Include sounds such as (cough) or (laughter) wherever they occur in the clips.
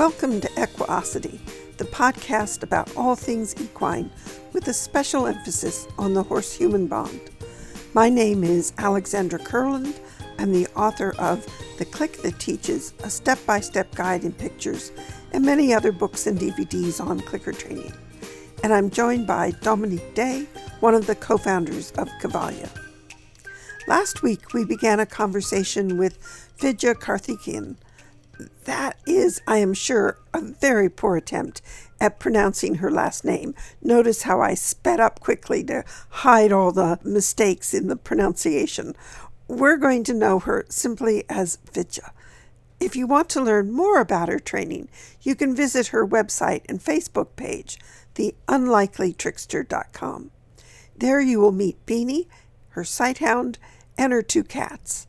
Welcome to Equiosity, the podcast about all things equine, with a special emphasis on the horse human bond. My name is Alexandra Kurland. I'm the author of The Click That Teaches, a step by step guide in pictures, and many other books and DVDs on clicker training. And I'm joined by Dominique Day, one of the co founders of Cavalia. Last week, we began a conversation with Vidya Karthikeyan. That is, I am sure, a very poor attempt at pronouncing her last name. Notice how I sped up quickly to hide all the mistakes in the pronunciation. We're going to know her simply as Vidya. If you want to learn more about her training, you can visit her website and Facebook page, theunlikelytrickster.com. There you will meet Beanie, her sighthound, and her two cats.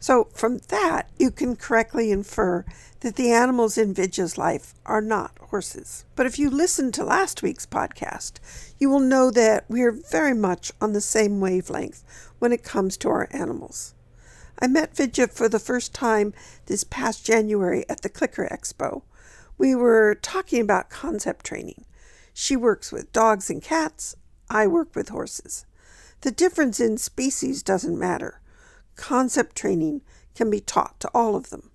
So, from that, you can correctly infer that the animals in Vidya's life are not horses. But if you listened to last week's podcast, you will know that we are very much on the same wavelength when it comes to our animals. I met Vidya for the first time this past January at the Clicker Expo. We were talking about concept training. She works with dogs and cats, I work with horses. The difference in species doesn't matter concept training can be taught to all of them.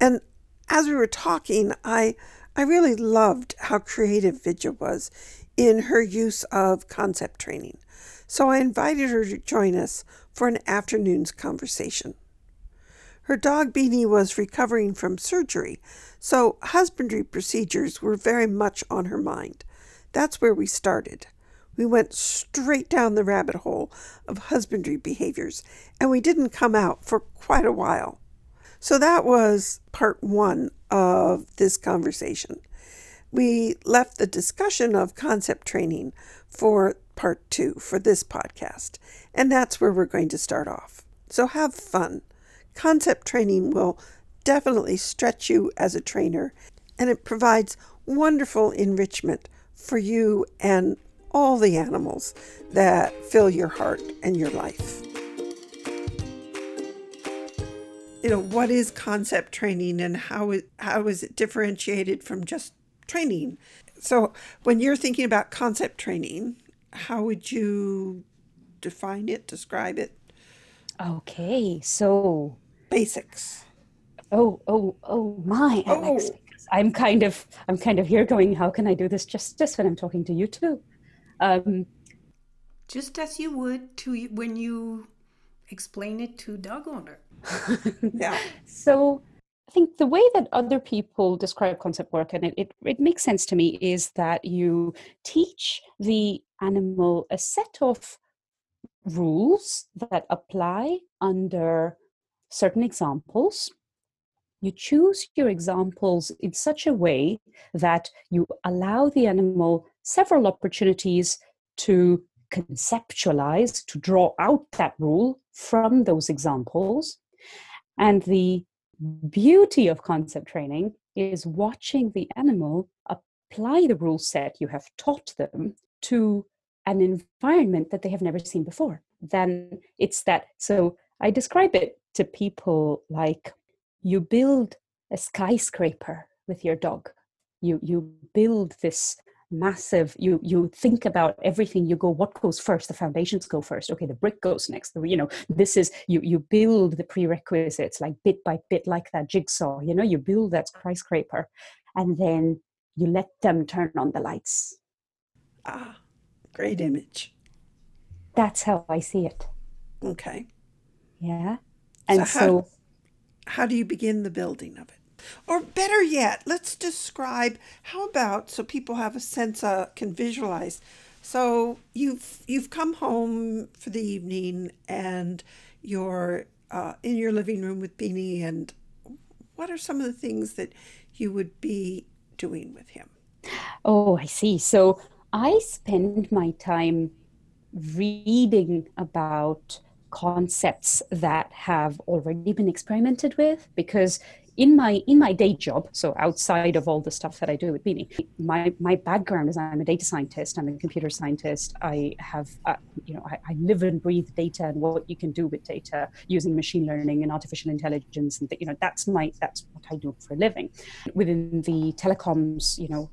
And as we were talking, I I really loved how creative Vidya was in her use of concept training. So I invited her to join us for an afternoon's conversation. Her dog Beanie was recovering from surgery, so husbandry procedures were very much on her mind. That's where we started. We went straight down the rabbit hole of husbandry behaviors, and we didn't come out for quite a while. So that was part one of this conversation. We left the discussion of concept training for part two for this podcast, and that's where we're going to start off. So have fun. Concept training will definitely stretch you as a trainer, and it provides wonderful enrichment for you and all the animals that fill your heart and your life. You know, what is concept training and how is, how is it differentiated from just training? So, when you're thinking about concept training, how would you define it, describe it? Okay, so basics. Oh, oh, oh my, Alex. Oh. I'm kind of I'm kind of here going, how can I do this justice when I'm talking to you too? Um, Just as you would to when you explain it to dog owner. (laughs) yeah. So I think the way that other people describe concept work, and it, it, it, makes sense to me, is that you teach the animal a set of rules that apply under certain examples. You choose your examples in such a way that you allow the animal several opportunities to conceptualize, to draw out that rule from those examples. And the beauty of concept training is watching the animal apply the rule set you have taught them to an environment that they have never seen before. Then it's that. So I describe it to people like you build a skyscraper with your dog. You you build this massive you you think about everything you go what goes first? The foundations go first. Okay the brick goes next. You know this is you you build the prerequisites like bit by bit like that jigsaw you know you build that skyscraper and then you let them turn on the lights. Ah great image. That's how i see it. Okay. Yeah? And so how, so how do you begin the building of it or better yet, let's describe how about so people have a sense uh, can visualize. So you've you've come home for the evening and you're uh, in your living room with Beanie and what are some of the things that you would be doing with him? Oh, I see. So I spend my time reading about concepts that have already been experimented with because in my in my day job, so outside of all the stuff that I do with Beanie, my my background is I'm a data scientist. I'm a computer scientist. I have uh, you know I, I, live and breathe data and what you can do with data using machine learning and artificial intelligence, and you know that's my that's what I do for a living within the telecoms, you know,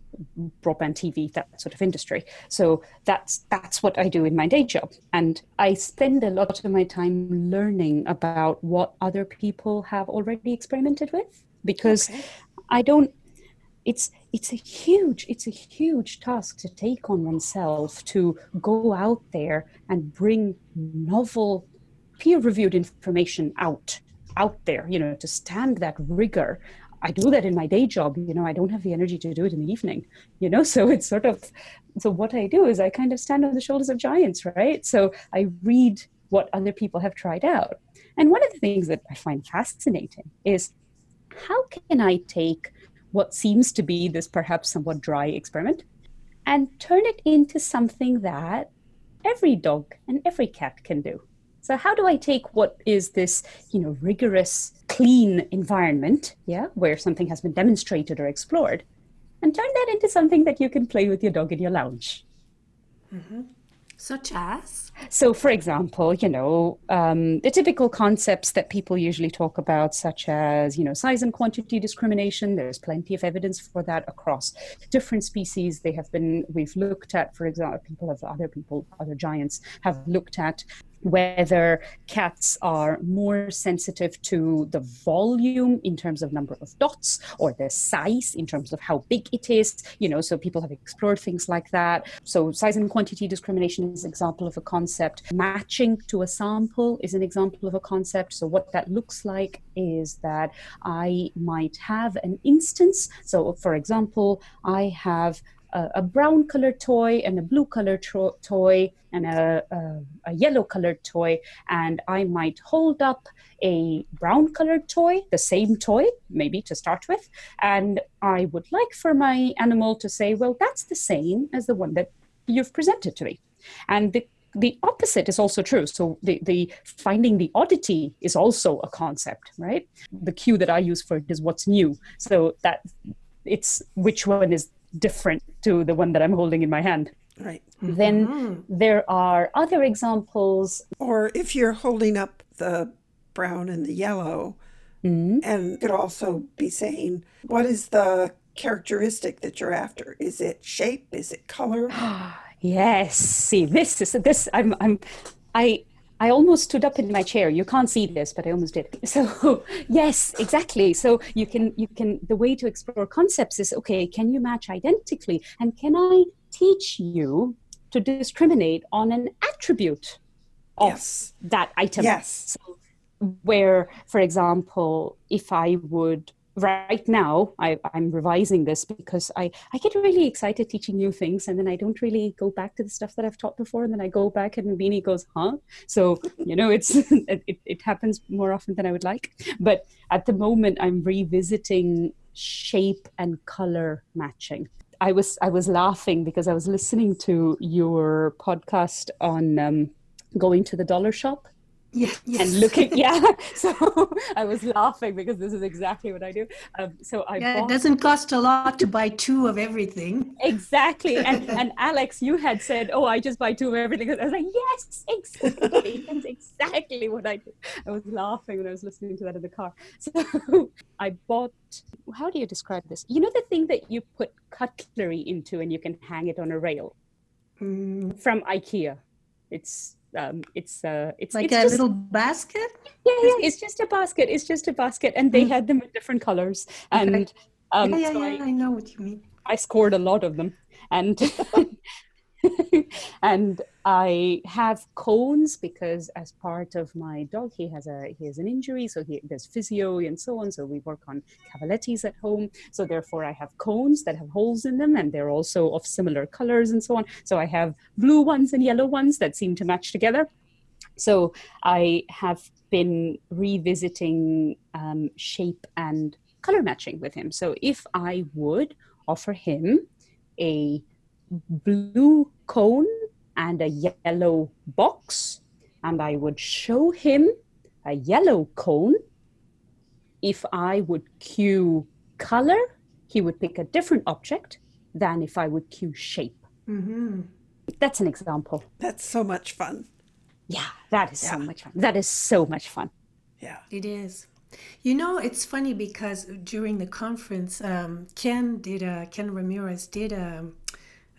broadband TV, that sort of industry. So that's that's what I do in my day job, and I spend a lot of my time learning about what other people have already experimented with because okay. I don't it's it's a huge it's a huge task to take on oneself to go out there and bring novel peer reviewed information out out there you know to stand that rigor I do that in my day job. You know, I don't have the energy to do it in the evening, you know, (laughs) so it's sort of, so what I do is I kind of stand on the shoulders of giants, right? So I read what other people have tried out. And one of the things that I find fascinating is how can I take what seems to be this perhaps somewhat dry experiment and turn it into something that every dog and every cat can do? So how do I take what is this, you know, rigorous, clean environment, yeah, where something has been demonstrated or explored, and turn that into something that you can play with your dog in your lounge? Mm-hmm. Such as? So, for example, you know, um, the typical concepts that people usually talk about, such as, you know, size and quantity discrimination, there's plenty of evidence for that across different species. They have been, we've looked at, for example, people of other people, other giants have looked at whether cats are more sensitive to the volume in terms of number of dots or the size in terms of how big it is you know so people have explored things like that. So size and quantity discrimination is an example of a concept. Matching to a sample is an example of a concept. So what that looks like is that i might have an instance. So for example i have a, brown colored toy and a blue colored tro- toy and a, a, a yellow colored toy, and I might hold up a brown colored toy, the same toy, maybe to start with, and I would like for my animal to say, well, that's the same as the one that you've presented to me. And the the opposite is also true. So the, the finding the oddity is also a concept, right? The cue that I use for it is what's new. So that it's which one is different to the one that I'm holding in my hand. Right. Then mm-hmm. there are other examples. Or if you're holding up the brown and the yellow, mm-hmm. and could also be saying, what is the characteristic that you're after? Is it shape? Is it color? (gasps) yes. See, this is this. I'm. I'm. I I almost stood up in my chair. You can't see this, but I almost did. (laughs) So yes, exactly. So you can you can the way to explore concepts is okay, can you match identically? And can I teach you to discriminate on an attribute of yes. that item? Yes. So where, for example, if I would right now I, am revising this because I, I get really excited teaching new things and then I don't really go back to the stuff that I've taught before and then I go back and Beanie goes, huh? So, you know, it's (laughs) it, it happens more often than I would like. But at the moment I'm revisiting shape and color matching. I was I was laughing because I was listening to your podcast on um, going to the dollar shop yeah, yes. and looking (laughs) yeah. So i was laughing because this is exactly what i do. Um, so i yeah, bought... it doesn't cost a lot to buy two of everything. Exactly. (laughs) And and alex you had said oh i just buy two of everything. I was like yes exactly. (laughs) That's exactly what i do. I was laughing when i was listening to that in the car. So i bought how do you describe this? You know the thing that you put cutlery into and you can hang it on a rail? Mm. from ikea. It's um, it's uh, it's like it's a just, little basket. Yeah, yeah, it's just a basket. It's just a basket, and they mm. had them in different colors. And okay. um, yeah, yeah, so yeah, I, I know what you mean. I scored a lot of them, and (laughs) (laughs) and I have cones because as part of my dog, he has a he has an injury, so he, there's physio and so on. So we work on cavalettis at home. So therefore, I have cones that have holes in them, and they're also of similar colors and so on. So I have blue ones and yellow ones that seem to match together. So I have been revisiting um, shape and color matching with him. So if I would offer him a blue cone and a yellow box, and I would show him a yellow cone if I would cue color, he would pick a different object than if I would cue shape. Mm-hmm. That's an example. That's so much fun. Yeah, that is yeah. so much fun. That is so much fun. Yeah, it is. You know, it's funny because during the conference, um, Ken did a Ken Ramirez did a,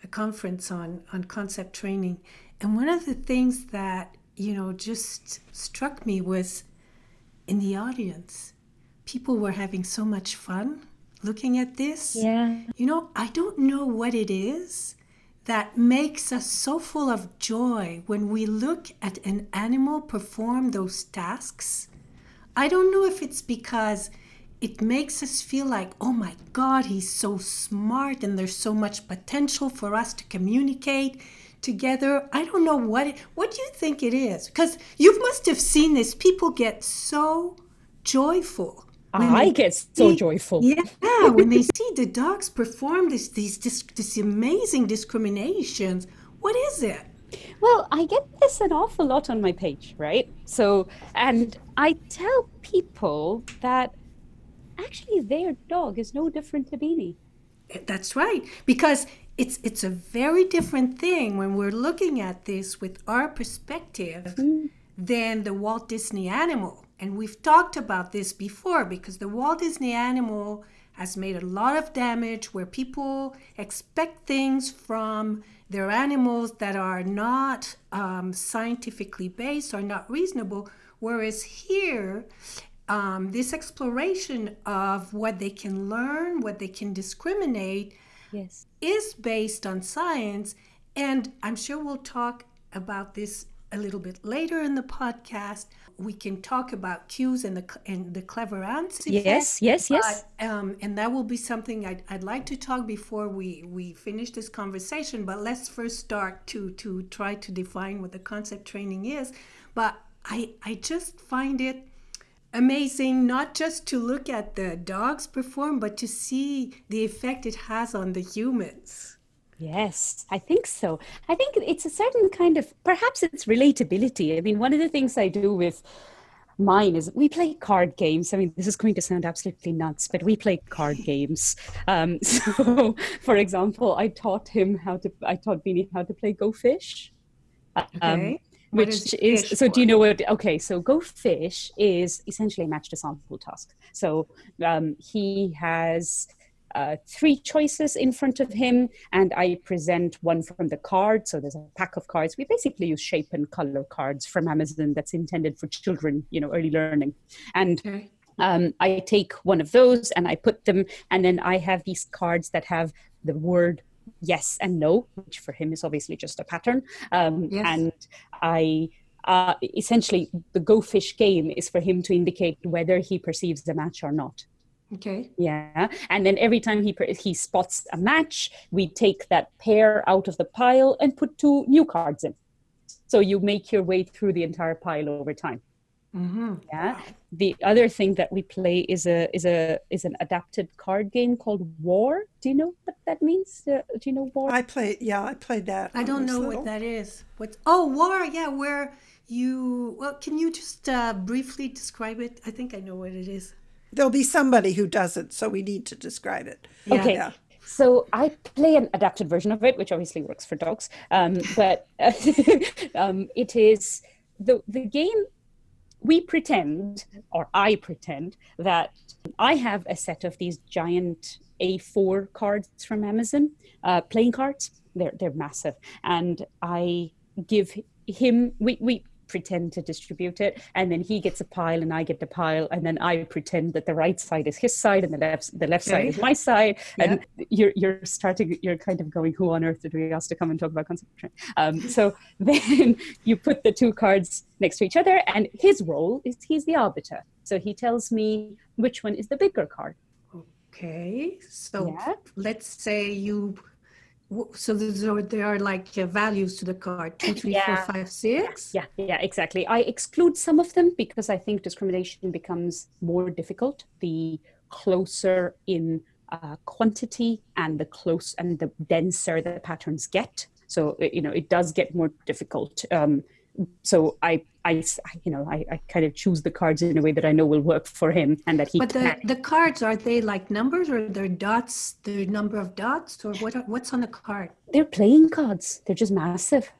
a conference on on concept training, and one of the things that you know just struck me was in the audience, people were having so much fun looking at this. Yeah. You know, I don't know what it is that makes us so full of joy when we look at an animal perform those tasks. I don't know if it's because it makes us feel like, oh my God, he's so smart and there's so much potential for us to communicate together. I don't know what it, what do you think it is? Because you must have seen this. People get so joyful I get so joyful. Yeah, when they (laughs) see the dogs perform this, these this, this amazing discriminations, what is it? Well, I get this an awful lot on my page, right? So, and I tell people that actually their dog is no different to Beanie. That's right, because it's it's a very different thing when we're looking at this with our perspective mm. than the Walt Disney animal and we've talked about this before because the Walt Disney animal has made a lot of damage where people expect things from their animals that are not um, scientifically based or not reasonable. Whereas here, um, this exploration of what they can learn, what they can discriminate, yes. is based on science. And I'm sure we'll talk about this a little bit later in the podcast we can talk about cues and the and the Clever Hans. Yes, yes, yes. But, um, and that will be something I'd, I'd like to talk before we we finish this conversation. But let's first start to to try to define what the concept training is. But I I just find it amazing not just to look at the dogs perform, but to see the effect it has on the humans. Yes, I think so. I think it's a certain kind of perhaps it's relatability. I mean, one of the things I do with mine is we play card games. I mean, this is going to sound absolutely nuts, but we play card (laughs) games. Um, (laughs) so, for example, I taught him how to. I taught Beanie how to play Go Fish. Um, which is, so do you know what okay so go fish is essentially a match to sample task so um, he has uh, three choices in front of him, and I present one from the card. So there's a pack of cards. We basically use shape and color cards from Amazon that's intended for children, you know, early learning. And okay. um, I take one of those and I put them, and then I have these cards that have the word yes and no, which for him is obviously just a pattern. Um, yes. And I uh, essentially, the Go Fish game is for him to indicate whether he perceives the match or not. Okay. Yeah, and then every time he he spots a match, we take that pair out of the pile and put two new cards in. So you make your way through the entire pile over time. Mm-hmm. Yeah. Wow. The other thing that we play is a is a is an adapted card game called War. Do you know what that means? Uh, do you know War? I played. Yeah, I played that. I don't know little. what that is. What's oh War? Yeah, where you well, can you just uh, briefly describe it? I think I know what it is there'll be somebody who doesn't, so we need to describe it. Yeah. Okay. Yeah. So I play an adapted version of it, which obviously works for dogs. Um, but uh, (laughs) um, it is the the game. We pretend, or I pretend, that I have a set of these giant A4 cards from Amazon, uh, playing cards. They're they're massive, and I give him. We we pretend to distribute it and then he gets a pile and i get the pile and then i pretend that the right side is his side and the left the left side is my side. Yeah. and you're you're starting you're kind of going who on earth did we ask to come and talk about concentration um, so (laughs) then you put the two cards next to each other and his role is he's the arbiter. So he tells me which one is the bigger card. Okay. So yeah. let's say you so there are like uh, values to the card two three yeah. four five six? Yeah yeah exactly. I exclude some of them because i think discrimination becomes more difficult the closer in uh, quantity and the close and the denser the patterns get. So uh, you know it does get more difficult um, so I, I, you know, I, I kind of choose the cards in a way that I know will work for him and that he. But the can. the cards are they like numbers or they're dots? The number of dots or what? What's on the card? They're playing cards. They're just massive.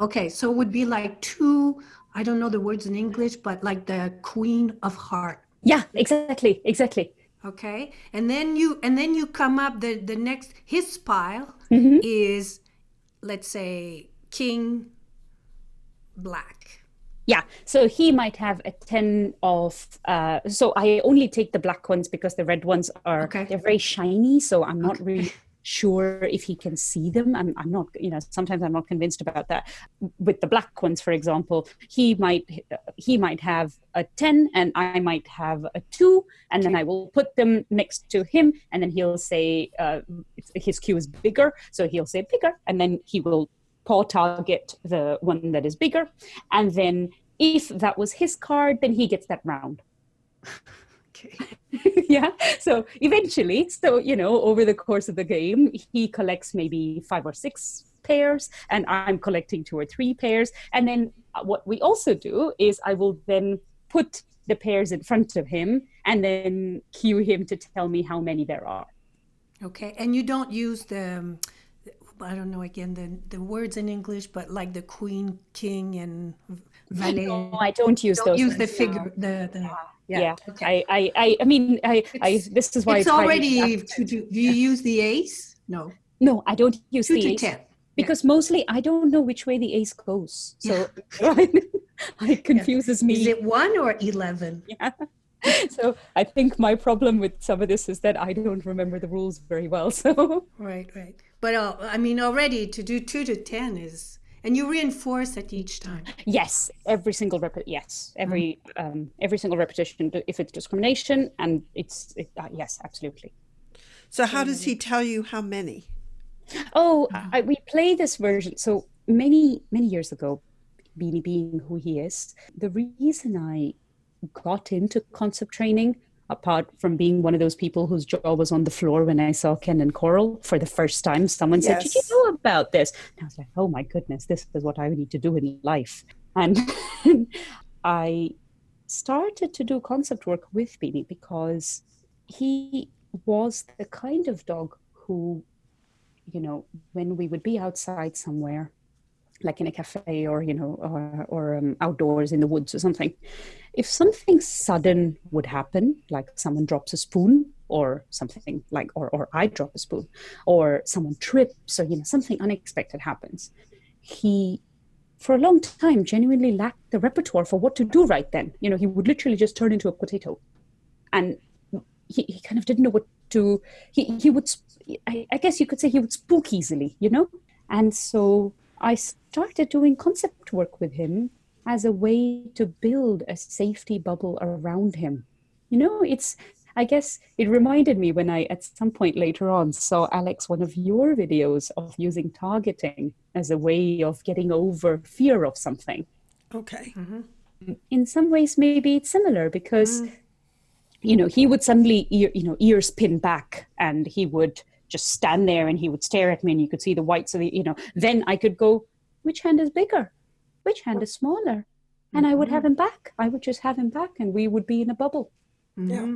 Okay, so it would be like two. I don't know the words in English, but like the Queen of Heart. Yeah, exactly, exactly. Okay, and then you and then you come up the the next his pile mm-hmm. is, let's say, King black. Yeah, so he might have a 10 of, uh, so I only take the black ones because the red ones are, okay. they're very shiny. So I'm not okay. really (laughs) sure if he can see them. I'm, I'm not, you know, sometimes I'm not convinced about that. With the black ones, for example, he might, he might have a 10 and I might have a two, and then I will put them next to him, and then he'll say uh, his cue is bigger, so he'll say bigger, and then he will paw target the one that is bigger. And then if that was his card, then he gets that round. okay. (laughs) yeah. So eventually, so, you know, over the course of the game, he collects maybe five or six pairs, and I'm collecting two or three pairs. And then uh, what we also do is I will then put the pairs in front of him and then cue him to tell me how many there are. Okay. And you don't use the. I don't know again the the words in English, but like the queen, king, and valet. No, I don't use don't those. Use the figure. The, the yeah. yeah. Okay. I, I I mean I, I this is why it's already. To, do, do you use the ace? No. No, I don't use Two the to ace. Ten. Because yeah. mostly I don't know which way the ace goes. So (laughs) (laughs) yeah. it confuses yeah. me. Is it one or eleven? (laughs) Yeah. so I think my problem with some of this is that I don't remember the rules very well. So right, right. But uh, I mean, already to do two to ten is, and you reinforce it each time. Yes, every single rep. Yes, every mm. um, every single repetition. If it's discrimination, and it's it, uh, yes, absolutely. So how does he tell you how many? Oh, I, we play this version. So many many years ago, Beanie being who he is, the reason I got into concept training apart from being one of those people whose jaw was on the floor when I saw Ken and Coral for the first time. Someone said, Did you know about this? And I was like, Oh my goodness, this is what I need to do in life. And (laughs) I started to do concept work with Beanie because he was the kind of dog who, you know, when we would be outside somewhere like in a cafe or you know or, or um, outdoors in the woods or something. If something sudden would happen like someone drops a spoon or something like or, or i drop a spoon or someone trips or you know something unexpected happens he for a long time genuinely lacked the repertoire for what to do right then. You know he would literally just turn into a potato. And he, he kind of didn't know what to he, he would I, I guess you could say he would spook easily you know? And so I started doing concept work with him as a way to build a safety bubble around him. You know, it's, I guess it reminded me when I, at some point later on, saw Alex, one of your videos of using targeting as a way of getting over fear of something. Okay. Mm-hmm. In some ways, maybe it's similar because, mm. you know, he would suddenly, ear, you know, ears pin back and he would just stand there and he would stare at me and you could see the whites of the, you know, then I could go, which hand is bigger? Which hand is smaller? And mm-hmm. I would have him back. I would just have him back and we would be in a bubble. Yeah.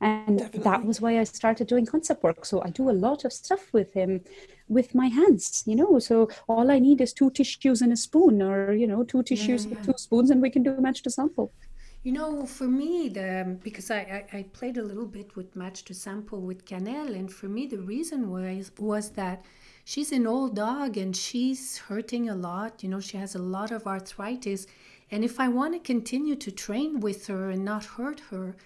And Definitely. that was why I started doing concept work. So I do a lot of stuff with him with my hands, you know. So all I need is two tissues and a spoon, or, you know, two tissues yeah, yeah. with two spoons, and we can do a match to sample. You know, for me, the because I, I, I, played a little bit with Match to Sample with Canel, and for me, the reason was was that she's an old dog and she's hurting a lot. You know, she has a lot of arthritis, and if I want to continue to train with her and not hurt her,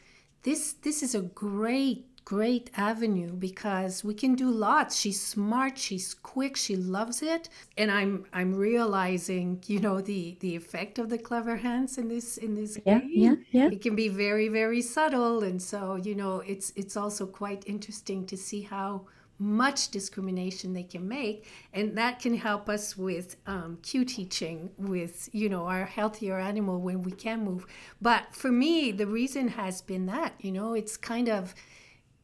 this this is a great great avenue because we can do lots. She's smart she's quick she loves it. And i'm i'm realizing you know the the effect of the Clever Hans in this in this yeah, game. yeah yeah. It can be very very subtle. And so you know it's it's also quite interesting to see how much discrimination they can make. And that can help us with um, cue teaching with you know our healthier animal when we can move. But for me the reason has been that you know it's kind of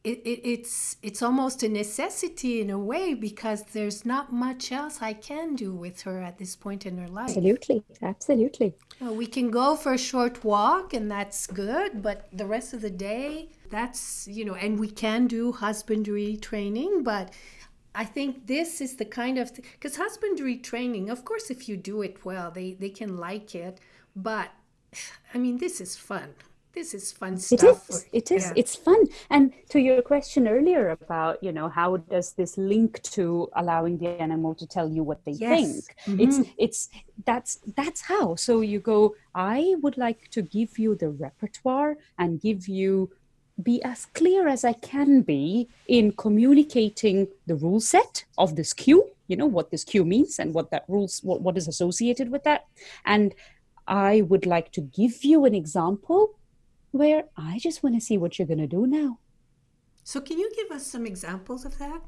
it, it, it's it's almost a necessity in a way because there's not much else I can do with her at this point in her life. Absolutely, absolutely. Well, we can go for a short walk and that's good, but the rest of the day, that's you know, and we can do husbandry training, but I think this is the kind of because th- husbandry training, of course, if you do it well, they they can like it, but I mean, this is fun this is fun stuff. It is. It is. Yeah. It's fun. And to your question earlier about, you know, how does this link to allowing the animal to tell you what they yes. think? Mm-hmm. It's it's that's that's how. So you go, I would like to give you the repertoire and give you be as clear as I can be in communicating the rule set of this cue, you know, what this cue means and what that rules what, what is associated with that. And I would like to give you an example where I just want to see what you're going to do now. So, can you give us some examples of that?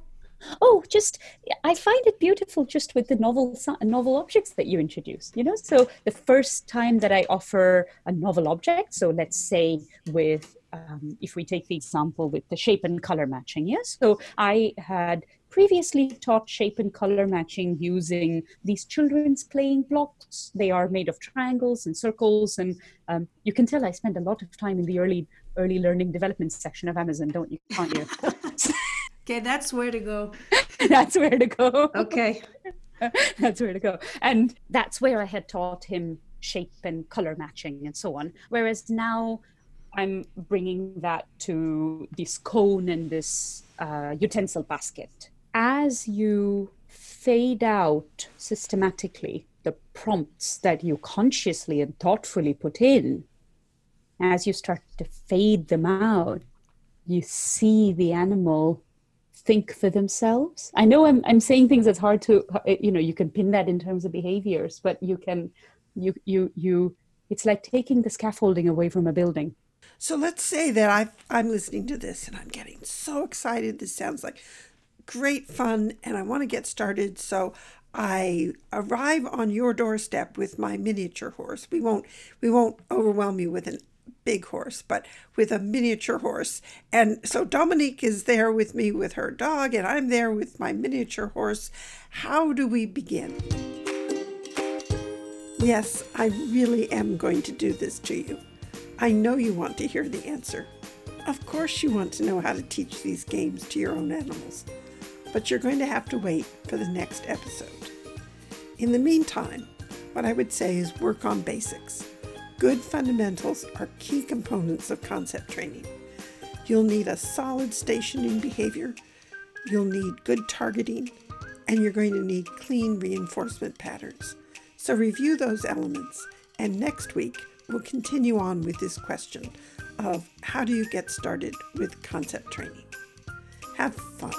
Oh, just I find it beautiful just with the novel novel objects that you introduce. You know, so the first time that I offer a novel object, so let's say with um, if we take the example with the shape and color matching, yes. So I had previously taught shape and color matching using these children's playing blocks. They are made of triangles and circles, and um, you can tell I spend a lot of time in the early early learning development section of Amazon, don't you? Can't you? (laughs) okay, that's where to go. (laughs) that's where to go. Okay, (laughs) that's where to go, and that's where I had taught him shape and color matching and so on. Whereas now I'm bringing that to this cone and this uh, utensil basket as you fade out systematically the prompts that you consciously and thoughtfully put in, as you start to fade them out, you see the animal think for themselves. I know I'm, I'm saying things that's hard to, uh, you know, you can pin that in terms of behaviors, but you can, you, you, you, it's like taking the scaffolding away from a building. So let's say that i I'm listening to this and I'm getting so excited. This sounds like great fun and I want to get started. So I arrive on your doorstep with my miniature horse. We won't we won't overwhelm you with a big horse, but with a miniature horse. And so Dominique is there with me with her dog and I'm there with my miniature horse. How do we begin? Yes, I really am going to do this to you. I know you want to hear the answer. Of course, you want to know how to teach these games to your own animals but you're going to have to wait for the next episode. In the meantime, what I would say is work on basics. Good fundamentals are key components of concept training. You'll need a solid stationing behavior, you'll need good targeting, and you're going to need clean reinforcement patterns. So review those elements, and next week we'll continue on with this question of how do you get started with concept training. Have fun.